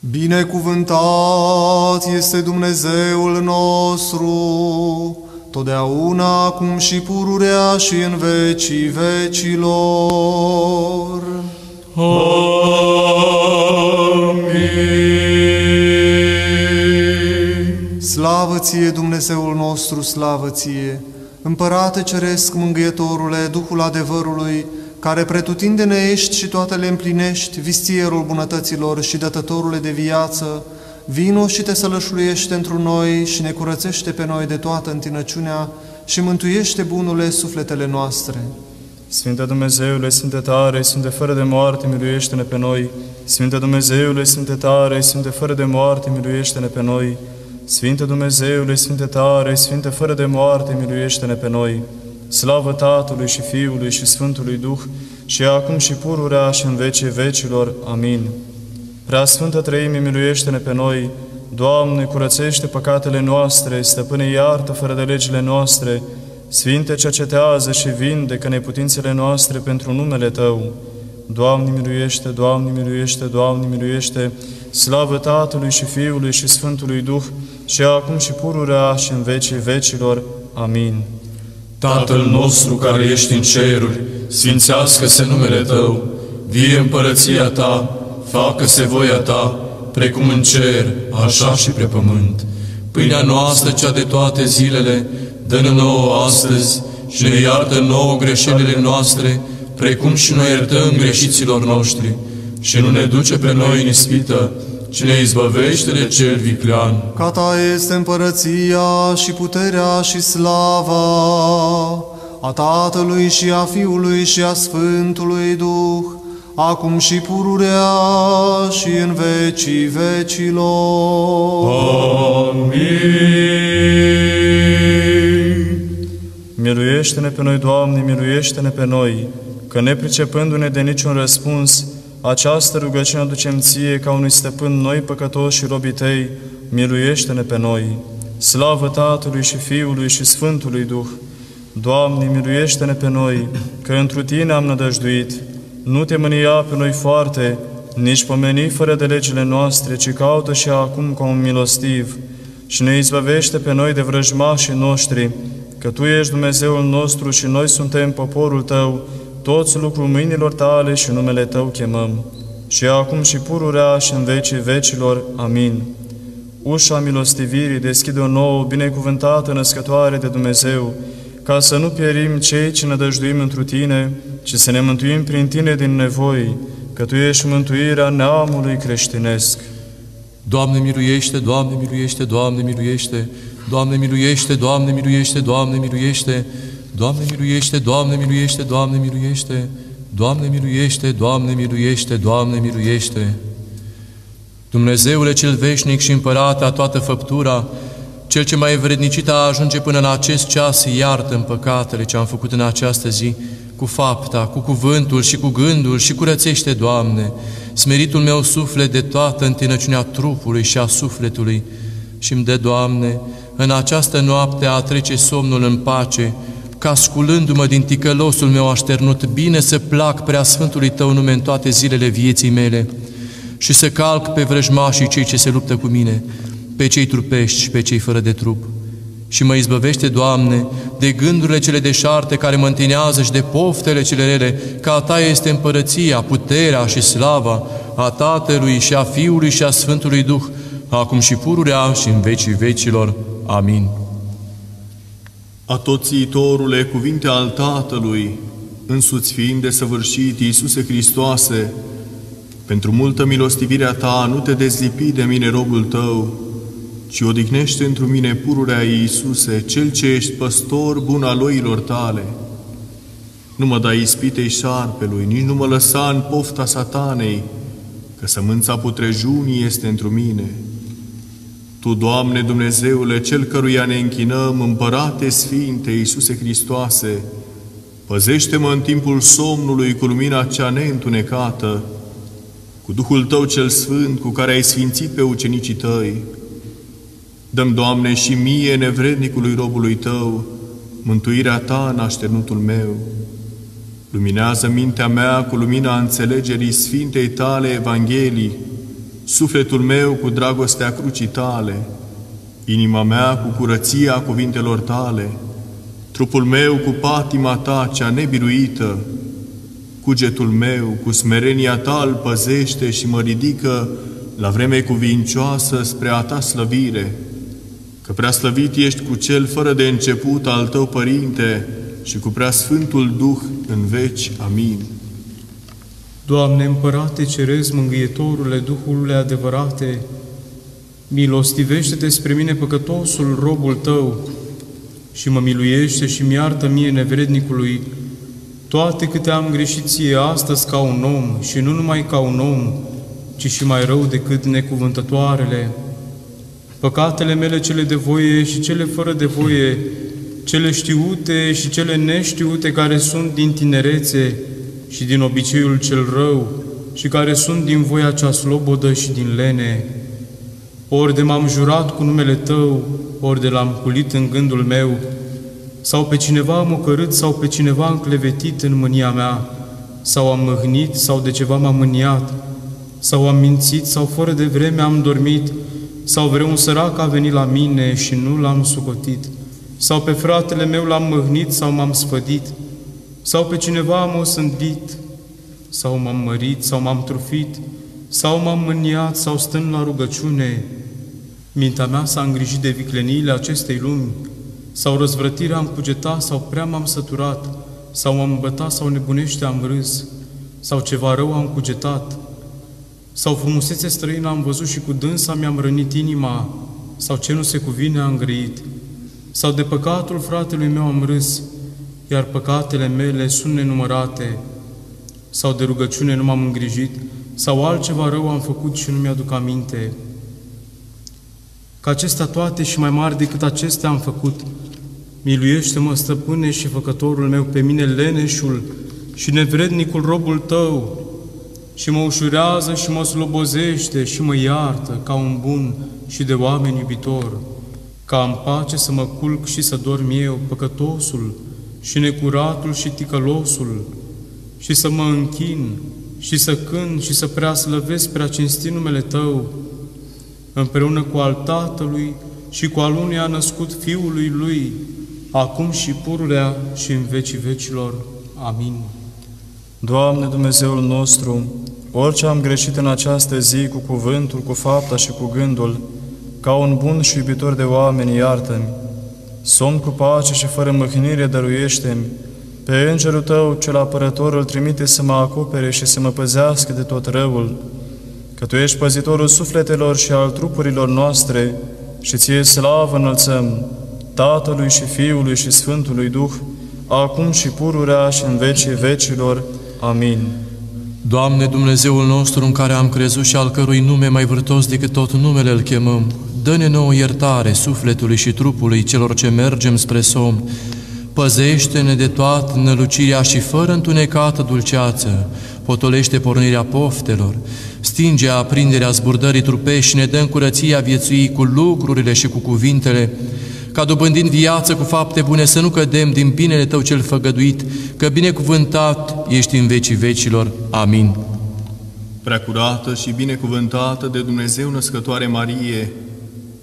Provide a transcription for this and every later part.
Binecuvântat este Dumnezeul nostru, totdeauna, acum și pururea și în vecii vecilor. Amin. Slavă ție, Dumnezeul nostru, slavă ție! Împărate Ceresc, Mângâietorule, Duhul adevărului, care pretutindene ești și toate le împlinești, vistierul bunătăților și dătătorule de viață, vino și te sălășluiește întru noi și ne curățește pe noi de toată întinăciunea și mântuiește bunule sufletele noastre. Sfinte Dumnezeule, Sfinte tare, Sfinte fără de moarte, miluiește-ne pe noi. Sfinte Dumnezeule, Sfinte tare, Sfinte fără de moarte, miluiește-ne pe noi. Sfinte Dumnezeule, Sfinte tare, Sfinte fără de moarte, miluiește-ne pe noi. Slavă Tatălui și Fiului și Sfântului Duh, și acum și pururea și în vecii vecilor. Amin. Prea Sfântă Trăimii, miluiește-ne pe noi. Doamne, curățește păcatele noastre, stăpâne iartă fără de legile noastre, Sfinte, cercetează și vindecă neputințele noastre pentru numele Tău. Doamne, miluiește, Doamne, miluiește, Doamne, miluiește, slavă Tatălui și Fiului și Sfântului Duh, și acum și pururea și în vecii vecilor. Amin. Tatăl nostru care ești în ceruri, sfințească-se numele Tău, vie împărăția Ta, facă-se voia Ta, precum în cer, așa și pe pământ. Pâinea noastră, cea de toate zilele, dă-ne nouă astăzi și ne iartă nouă greșelile noastre, precum și noi iertăm greșiților noștri. Și nu ne duce pe noi în ispită, ci ne izbăvește de cel viclean. Ca ta este împărăția și puterea și slava a Tatălui și a Fiului și a Sfântului Duh, acum și pururea și în vecii vecilor. Amin. Miluiește-ne pe noi, Doamne, miluiește-ne pe noi, că nepricepându-ne de niciun răspuns, această rugăciune aducem Ție ca unui stăpân noi păcătoși și robii Tăi, miluiește-ne pe noi. Slavă Tatălui și Fiului și Sfântului Duh! Doamne, miluiește-ne pe noi, că întru Tine am nădăjduit. Nu te mânia pe noi foarte, nici pomeni fără de legile noastre, ci caută și acum ca un milostiv și ne izbăvește pe noi de vrăjmașii noștri, că Tu ești Dumnezeul nostru și noi suntem poporul Tău, toți lucrul mâinilor Tale și numele Tău chemăm. Și acum și pururea și în vecii vecilor. Amin. Ușa milostivirii deschide o nouă, binecuvântată născătoare de Dumnezeu, ca să nu pierim cei ce nădăjduim întru Tine, ci să ne mântuim prin Tine din nevoi, că Tu ești mântuirea neamului creștinesc. Doamne miluiește, Doamne miluiește, Doamne miluiește, Doamne miluiește, Doamne miluiește, Doamne miluiește, Doamne miluiește, Doamne miluiește, Doamne miluiește, Doamne miluiește, Doamne miluiește, Doamne miluiește. Dumnezeule cel veșnic și împărate a toată făptura, cel ce mai vrednicit a ajunge până în acest ceas, iartă în păcatele ce am făcut în această zi, cu fapta, cu cuvântul și cu gândul și curățește, Doamne, smeritul meu suflet de toată întinăciunea trupului și a sufletului și îmi dă, Doamne, în această noapte a trece somnul în pace, ca sculându-mă din ticălosul meu așternut, bine să plac prea Sfântului Tău nume în toate zilele vieții mele și să calc pe vrăjmașii cei ce se luptă cu mine, pe cei trupești și pe cei fără de trup. Și mă izbăvește, Doamne, de gândurile cele deșarte care mă întinează și de poftele cele rele, că a Ta este împărăția, puterea și slava a Tatălui și a Fiului și a Sfântului Duh, acum și pururea și în vecii vecilor. Amin. Atoțiitorule, cuvinte al Tatălui, însuți fiind de săvârșit, Iisuse Hristoase, pentru multă milostivirea Ta nu te dezlipi de mine, robul Tău, ci odihnește întru mine pururea Iisuse, Cel ce ești păstor bun al loilor Tale. Nu mă dai ispitei șarpelui, nici nu mă lăsa în pofta satanei, că sămânța putrejunii este întru mine. Tu, Doamne Dumnezeule, Cel căruia ne închinăm, Împărate Sfinte Iisuse Hristoase, păzește-mă în timpul somnului cu lumina cea neîntunecată, cu Duhul Tău cel Sfânt, cu care ai sfințit pe ucenicii Tăi. Dăm, Doamne, și mie, nevrednicului robului Tău, mântuirea Ta în așternutul meu. Luminează mintea mea cu lumina înțelegerii Sfintei Tale Evanghelii sufletul meu cu dragostea crucii tale, inima mea cu curăția cuvintelor tale, trupul meu cu patima ta cea nebiruită, cugetul meu cu smerenia ta îl păzește și mă ridică la vreme cuvincioasă spre a ta slăvire, că prea slăvit ești cu cel fără de început al tău, Părinte, și cu prea Sfântul Duh în veci. Amin. Doamne, Împărate Cerez, Mângâietorule, Duhule adevărate, milostivește-te spre mine, păcătosul, robul Tău, și mă miluiește și mi-iartă mie nevrednicului toate câte am greșit ție astăzi ca un om și nu numai ca un om, ci și mai rău decât necuvântătoarele. Păcatele mele cele de voie și cele fără de voie, cele știute și cele neștiute care sunt din tinerețe și din obiceiul cel rău și care sunt din voia cea slobodă și din lene. Ori de m-am jurat cu numele Tău, ori de l-am culit în gândul meu, sau pe cineva am ocărât, sau pe cineva am clevetit în mânia mea, sau am mâhnit, sau de ceva m-am mâniat, sau am mințit, sau fără de vreme am dormit, sau vreun sărac a venit la mine și nu l-am sucotit, sau pe fratele meu l-am mâhnit sau m-am sfădit, sau pe cineva am osândit, sau m-am mărit, sau m-am trufit, sau m-am mâniat, sau stând la rugăciune. Mintea mea s-a îngrijit de vicleniile acestei lumi, sau răzvrătirea am cugetat, sau prea m-am săturat, sau m-am îmbătat, sau nebunește am râs, sau ceva rău am cugetat, sau frumusețe străină am văzut și cu dânsa mi-am rănit inima, sau ce nu se cuvine am grăit, sau de păcatul fratelui meu am râs, iar păcatele mele sunt nenumărate, sau de rugăciune nu m-am îngrijit, sau altceva rău am făcut și nu mi-aduc aminte. Că acestea toate și mai mari decât acestea am făcut, miluiește-mă, stăpâne și făcătorul meu, pe mine leneșul și nevrednicul robul tău, și mă ușurează și mă slobozește și mă iartă ca un bun și de oameni iubitor, ca în pace să mă culc și să dorm eu, păcătosul și necuratul și ticălosul, și să mă închin și să cânt și să prea slăvesc prea cinstit numele Tău, împreună cu al Tatălui și cu al unui a născut Fiului Lui, acum și pururea și în vecii vecilor. Amin. Doamne Dumnezeul nostru, orice am greșit în această zi cu cuvântul, cu fapta și cu gândul, ca un bun și iubitor de oameni, iartă-mi. Somn cu pace și fără mâhnire dăruiește-mi. Pe îngerul Tău, cel apărător, îl trimite să mă acopere și să mă păzească de tot răul, că Tu ești păzitorul sufletelor și al trupurilor noastre și Ție slavă înălțăm, Tatălui și Fiului și Sfântului Duh, acum și pururea și în vecii vecilor. Amin. Doamne Dumnezeul nostru în care am crezut și al cărui nume mai vârtos decât tot numele îl chemăm, dă-ne nouă iertare sufletului și trupului celor ce mergem spre somn, păzește-ne de toată nălucirea și fără întunecată dulceață, potolește pornirea poftelor, stinge aprinderea zburdării trupești și ne dă în curăția viețui cu lucrurile și cu cuvintele, ca dobândind viață cu fapte bune să nu cădem din binele Tău cel făgăduit, că binecuvântat ești în vecii vecilor. Amin. Preacurată și binecuvântată de Dumnezeu născătoare Marie,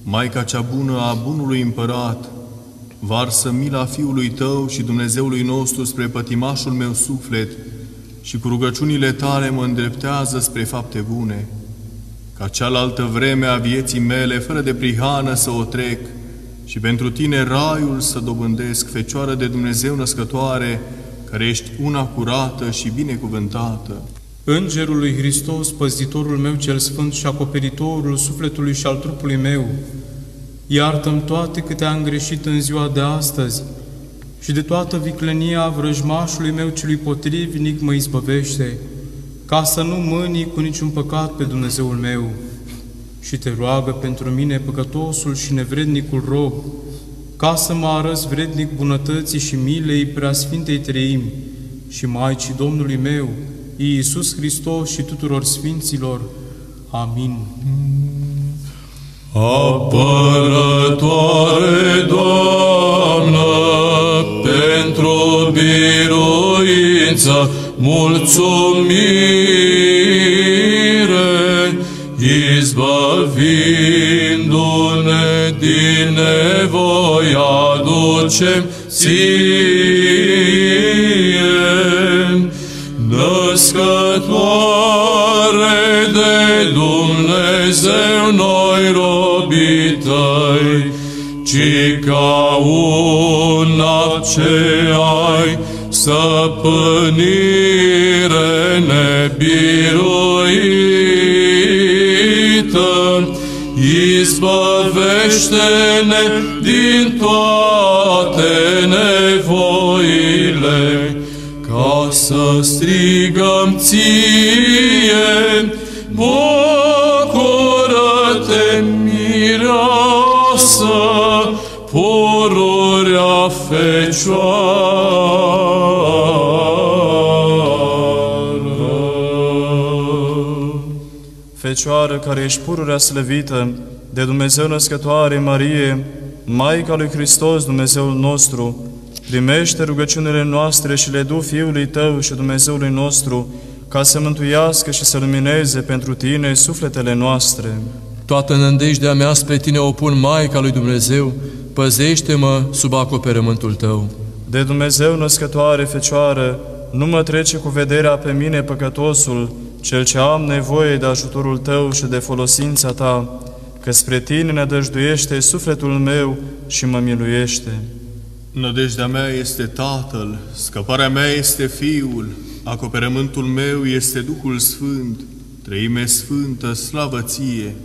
Maica cea bună a bunului împărat, varsă mila Fiului Tău și Dumnezeului nostru spre pătimașul meu suflet și cu rugăciunile Tale mă îndreptează spre fapte bune, ca cealaltă vreme a vieții mele, fără de prihană să o trec, și pentru tine raiul să dobândesc, Fecioară de Dumnezeu născătoare, care ești una curată și binecuvântată. Îngerul lui Hristos, păzitorul meu cel sfânt și acoperitorul sufletului și al trupului meu, iartă-mi toate câte am greșit în ziua de astăzi și de toată viclenia vrăjmașului meu celui potrivnic mă izbăvește, ca să nu mâni cu niciun păcat pe Dumnezeul meu. Și te roagă pentru mine, păcătosul și nevrednicul rob, ca să mă arăți vrednic bunătății și milei preasfintei treimi și Maicii Domnului meu, Iisus Hristos și tuturor Sfinților. Amin. Apărătoare, Doamnă, pentru biruință, mulțumire, izbăvindu-ne din nevoi aducem ție, născătoare de Dumnezeu noi robii tăi, ci ca una ce ai stăpânire nebiruită, izbăvește-ne din toate să strigăm ție, Bucură-te, mireasă, pururea fecioară. Fecioară care ești pururea slăvită de Dumnezeu născătoare Marie, Maica lui Hristos, Dumnezeul nostru, primește rugăciunile noastre și le du Fiului Tău și Dumnezeului nostru, ca să mântuiască și să lumineze pentru Tine sufletele noastre. Toată nădejdea mea spre tine o pun, Maica lui Dumnezeu, păzește-mă sub acoperământul tău. De Dumnezeu născătoare Fecioară, nu mă trece cu vederea pe mine păcătosul, cel ce am nevoie de ajutorul Tău și de folosința Ta, că spre Tine nădăjduiește sufletul meu și mă miluiește. Nădejdea mea este Tatăl, scăparea mea este Fiul, acoperământul meu este Duhul Sfânt, Treime Sfântă, slavă ție!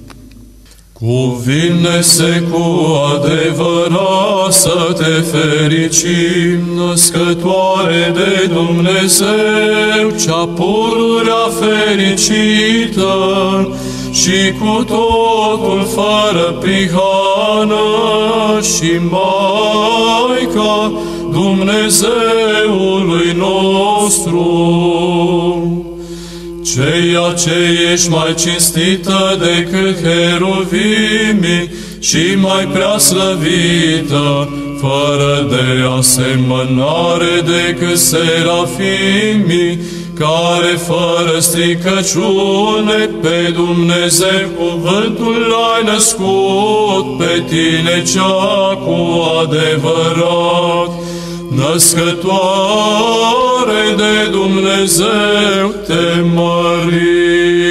Cuvine-se cu adevărat să te fericim, născătoare de Dumnezeu, cea pururea fericită și cu totul fără prihană și Maica Dumnezeului nostru. Ceea ce ești mai cinstită decât heruvimii și mai prea slăvită, fără de asemănare decât serafimii, care fără stricăciune pe Dumnezeu cuvântul l-ai născut, pe tine cea cu adevărat, născătoare de Dumnezeu te mărim.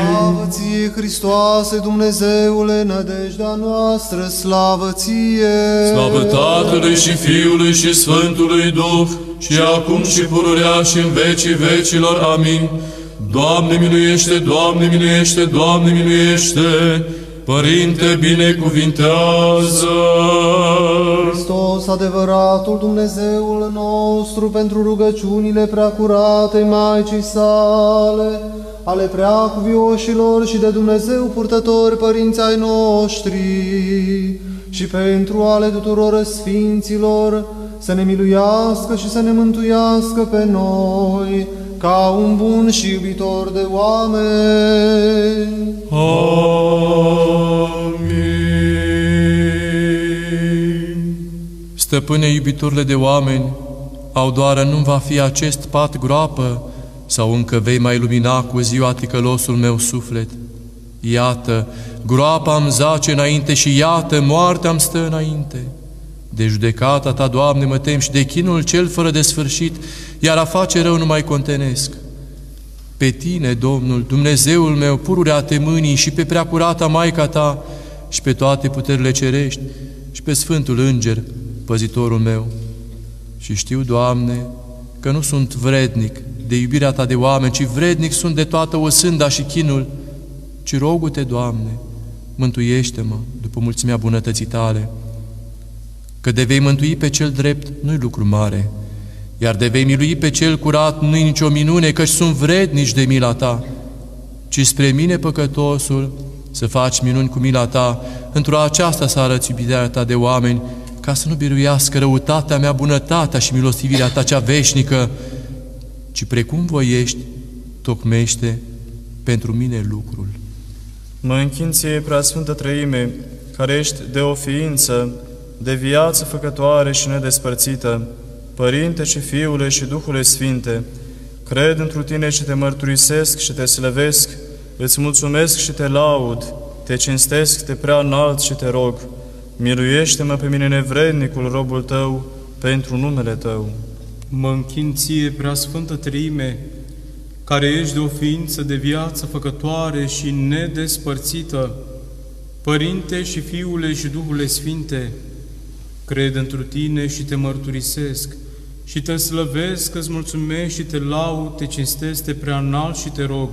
Slavă ție, Hristoase, Dumnezeule, nădejdea noastră, slavă ție! Slavă Tatălui și Fiului și Sfântului Duh, și acum și pururea și în vecii vecilor. Amin. Doamne miluiește, Doamne miluiește, Doamne miluiește, Părinte binecuvintează. Hristos, adevăratul Dumnezeul nostru, pentru rugăciunile preacurate Maicii sale, ale preacuvioșilor și de Dumnezeu purtători părinți ai noștri, și pentru ale tuturor sfinților, să ne miluiască și să ne mântuiască pe noi, ca un bun și iubitor de oameni. Amin. Stăpâne iubitorile de oameni, au doar nu va fi acest pat groapă, sau încă vei mai lumina cu ziua ticălosul meu suflet. Iată, groapa îmi zace înainte și iată, moartea îmi stă înainte. De judecata ta, Doamne, mă tem și de chinul cel fără de sfârșit, iar a face rău nu mai contenesc. Pe tine, Domnul, Dumnezeul meu, pururea temânii și pe preacurata Maica ta și pe toate puterile cerești și pe Sfântul Înger, păzitorul meu. Și știu, Doamne, că nu sunt vrednic de iubirea ta de oameni, ci vrednic sunt de toată osânda și chinul, ci rogu-te, Doamne, mântuiește-mă după mulțimea bunătății tale, că de vei mântui pe cel drept nu-i lucru mare, iar de vei milui pe cel curat nu-i nicio minune, căci sunt vrednici de mila ta, ci spre mine păcătosul să faci minuni cu mila ta, într-o aceasta să arăți iubirea ta de oameni, ca să nu biruiască răutatea mea, bunătatea și milostivirea ta cea veșnică, ci precum voiești, tocmește pentru mine lucrul. Mă închin ție, preasfântă trăime, care ești de o ființă, de viață făcătoare și nedespărțită, Părinte și Fiule și Duhule Sfinte, cred întru Tine și te mărturisesc și te slăvesc, îți mulțumesc și te laud, te cinstesc, te prea înalt și te rog, miluiește-mă pe mine nevrednicul robul tău pentru numele tău. Mă închin ție, prea sfântă trăime, care ești de o ființă de viață făcătoare și nedespărțită, Părinte și Fiule și Duhule Sfinte, cred întru Tine și te mărturisesc. Și te slăvesc, îți mulțumesc și te laud, te cinstesc, te prea înalt și te rog,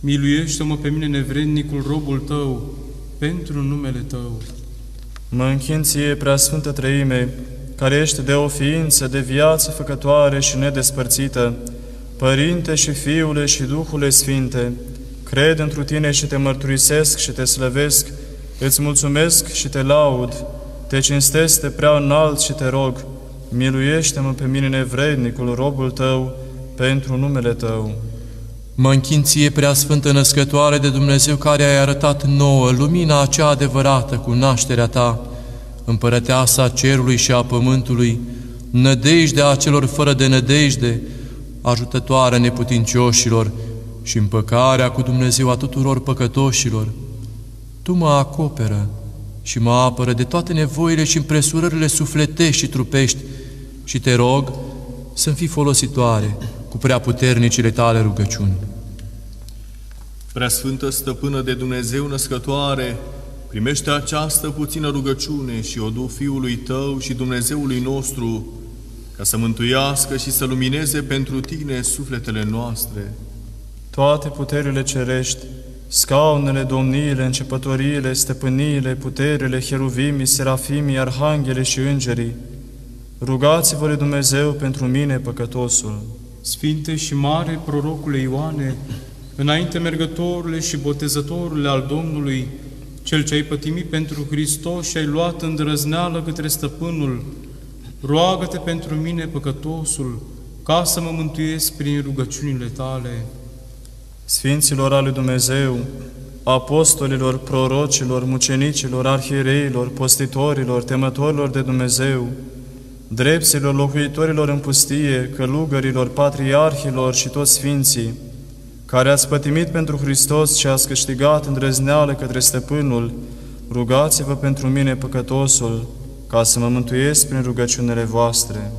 miluiește-mă pe mine nevrednicul robul Tău, pentru numele Tău. Mă închin ție, preasfântă trăime, care ești de o ființă de viață făcătoare și nedespărțită, Părinte și Fiule și Duhule Sfinte, cred întru Tine și te mărturisesc și te slăvesc, îți mulțumesc și te laud, te cinstesc, te prea înalt și te rog, miluiește-mă pe mine nevrednicul, robul Tău, pentru numele Tău. Mă închin ție, prea sfântă născătoare de Dumnezeu, care ai arătat nouă lumina acea adevărată cu nașterea ta, împărăteasa cerului și a pământului, nădejdea celor fără de nădejde, ajutătoarea neputincioșilor și împăcarea cu Dumnezeu a tuturor păcătoșilor. Tu mă acoperă și mă apără de toate nevoile și împresurările sufletești și trupești și te rog să-mi fii folositoare cu prea puternicile tale rugăciuni. Preasfântă Stăpână de Dumnezeu născătoare, primește această puțină rugăciune și o du Fiului Tău și Dumnezeului nostru, ca să mântuiască și să lumineze pentru Tine sufletele noastre. Toate puterile cerești, scaunele, domniile, începătoriile, stăpâniile, puterile, heruvimii, serafimii, arhanghelii și îngerii, rugați-vă lui Dumnezeu pentru mine, păcătosul. Sfinte și mare prorocule Ioane, înainte mergătorule și botezătorule al Domnului, cel ce ai pătimit pentru Hristos și ai luat îndrăzneală către stăpânul, roagă-te pentru mine, păcătosul, ca să mă mântuiesc prin rugăciunile tale. Sfinților al lui Dumnezeu, apostolilor, prorocilor, mucenicilor, arhiereilor, postitorilor, temătorilor de Dumnezeu, drepților locuitorilor în pustie, călugărilor, patriarhilor și toți sfinții, care ați pătimit pentru Hristos și ați câștigat îndrăzneală către Stăpânul, rugați-vă pentru mine, păcătosul, ca să mă mântuiesc prin rugăciunile voastre.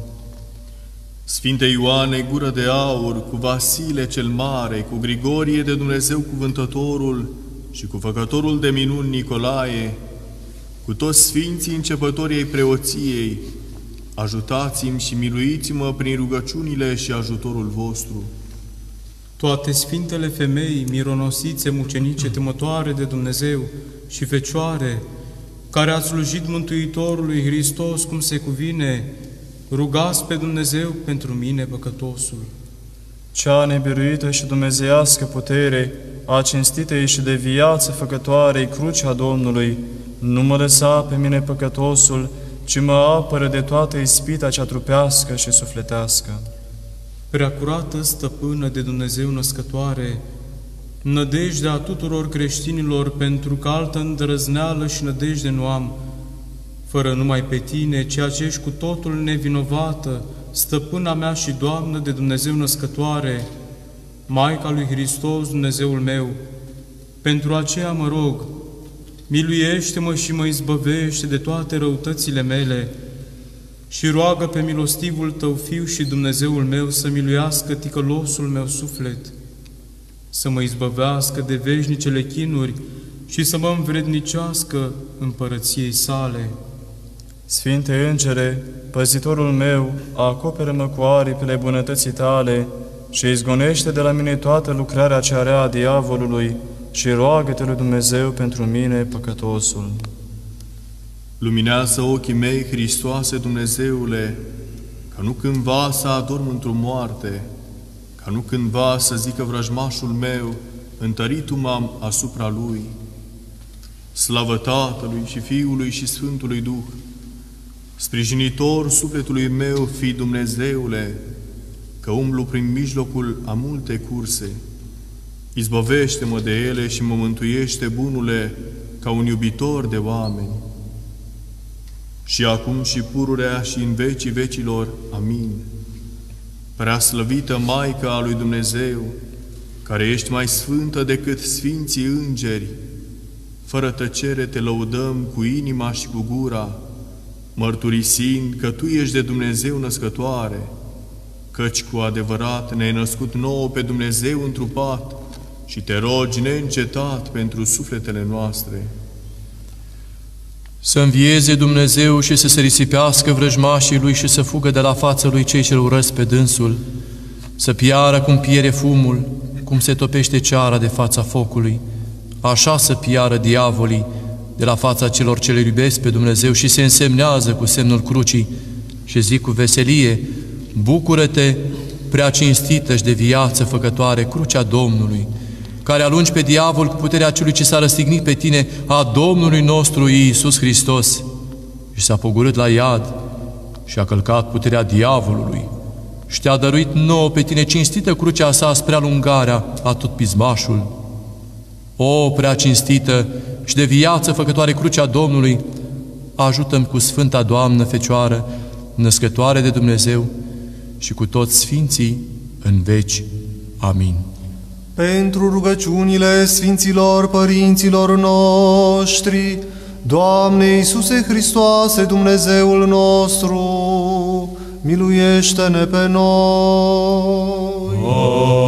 Sfinte Ioane, gură de aur, cu Vasile cel Mare, cu Grigorie de Dumnezeu Cuvântătorul și cu Făcătorul de minuni Nicolae, cu toți sfinții începătorii ai preoției, ajutați-mi și miluiți-mă prin rugăciunile și ajutorul vostru. Toate sfintele femei, mironosițe, mucenice, temătoare de Dumnezeu și fecioare, care ați slujit Mântuitorului Hristos cum se cuvine, rugați pe Dumnezeu pentru mine, păcătosul. Cea nebiruită și dumnezeiască putere, a cinstitei și de viață făcătoarei crucea Domnului, nu mă lăsa pe mine păcătosul, ci mă apără de toată ispita cea trupească și sufletească. Preacurată stăpână de Dumnezeu născătoare, nădejdea tuturor creștinilor pentru că altă îndrăzneală și nădejde nu am, fără numai pe tine, ceea ce ești cu totul nevinovată, stăpâna mea și Doamnă de Dumnezeu născătoare, Maica lui Hristos, Dumnezeul meu, pentru aceea mă rog, miluiește-mă și mă izbăvește de toate răutățile mele și roagă pe milostivul Tău Fiu și Dumnezeul meu să miluiască ticălosul meu suflet, să mă izbăvească de veșnicele chinuri și să mă învrednicească împărăției sale. Sfinte Îngere, păzitorul meu, acoperă-mă cu aripile bunătății tale și izgonește de la mine toată lucrarea ce rea a diavolului și roagă-te lui Dumnezeu pentru mine, păcătosul. Luminează ochii mei, Hristoase Dumnezeule, ca nu cândva să adorm într-o moarte, ca nu cândva să zică vrăjmașul meu, întăritu m-am asupra Lui. Slavă Tatălui și Fiului și Sfântului Duh, sprijinitor sufletului meu, fi Dumnezeule, că umblu prin mijlocul a multe curse. Izbăvește-mă de ele și mă mântuiește, bunule, ca un iubitor de oameni. Și acum și pururea și în vecii vecilor. Amin. Prea slăvită Maică a lui Dumnezeu, care ești mai sfântă decât sfinții îngeri, fără tăcere te lăudăm cu inima și cu gura, mărturisind că Tu ești de Dumnezeu născătoare, căci cu adevărat ne-ai născut nouă pe Dumnezeu întrupat și te rogi neîncetat pentru sufletele noastre. Să învieze Dumnezeu și să se risipească vrăjmașii Lui și să fugă de la fața Lui cei ce urăsc pe dânsul, să piară cum piere fumul, cum se topește ceara de fața focului, așa să piară diavolii de la fața celor ce le iubesc pe Dumnezeu și se însemnează cu semnul crucii și zic cu veselie, bucură-te, prea cinstită și de viață făcătoare, crucea Domnului, care alungi pe diavol cu puterea celui ce s-a răstignit pe tine, a Domnului nostru Iisus Hristos, și s-a pogorât la iad și a călcat puterea diavolului și te-a dăruit nouă pe tine cinstită crucea sa spre alungarea a tot pismașul. O, prea cinstită și de viață făcătoare crucea Domnului, ajută-mi cu Sfânta Doamnă Fecioară, născătoare de Dumnezeu și cu toți Sfinții în veci. Amin. Pentru rugăciunile Sfinților Părinților noștri, Doamne Iisuse Hristoase, Dumnezeul nostru, miluiește-ne pe noi! Amin.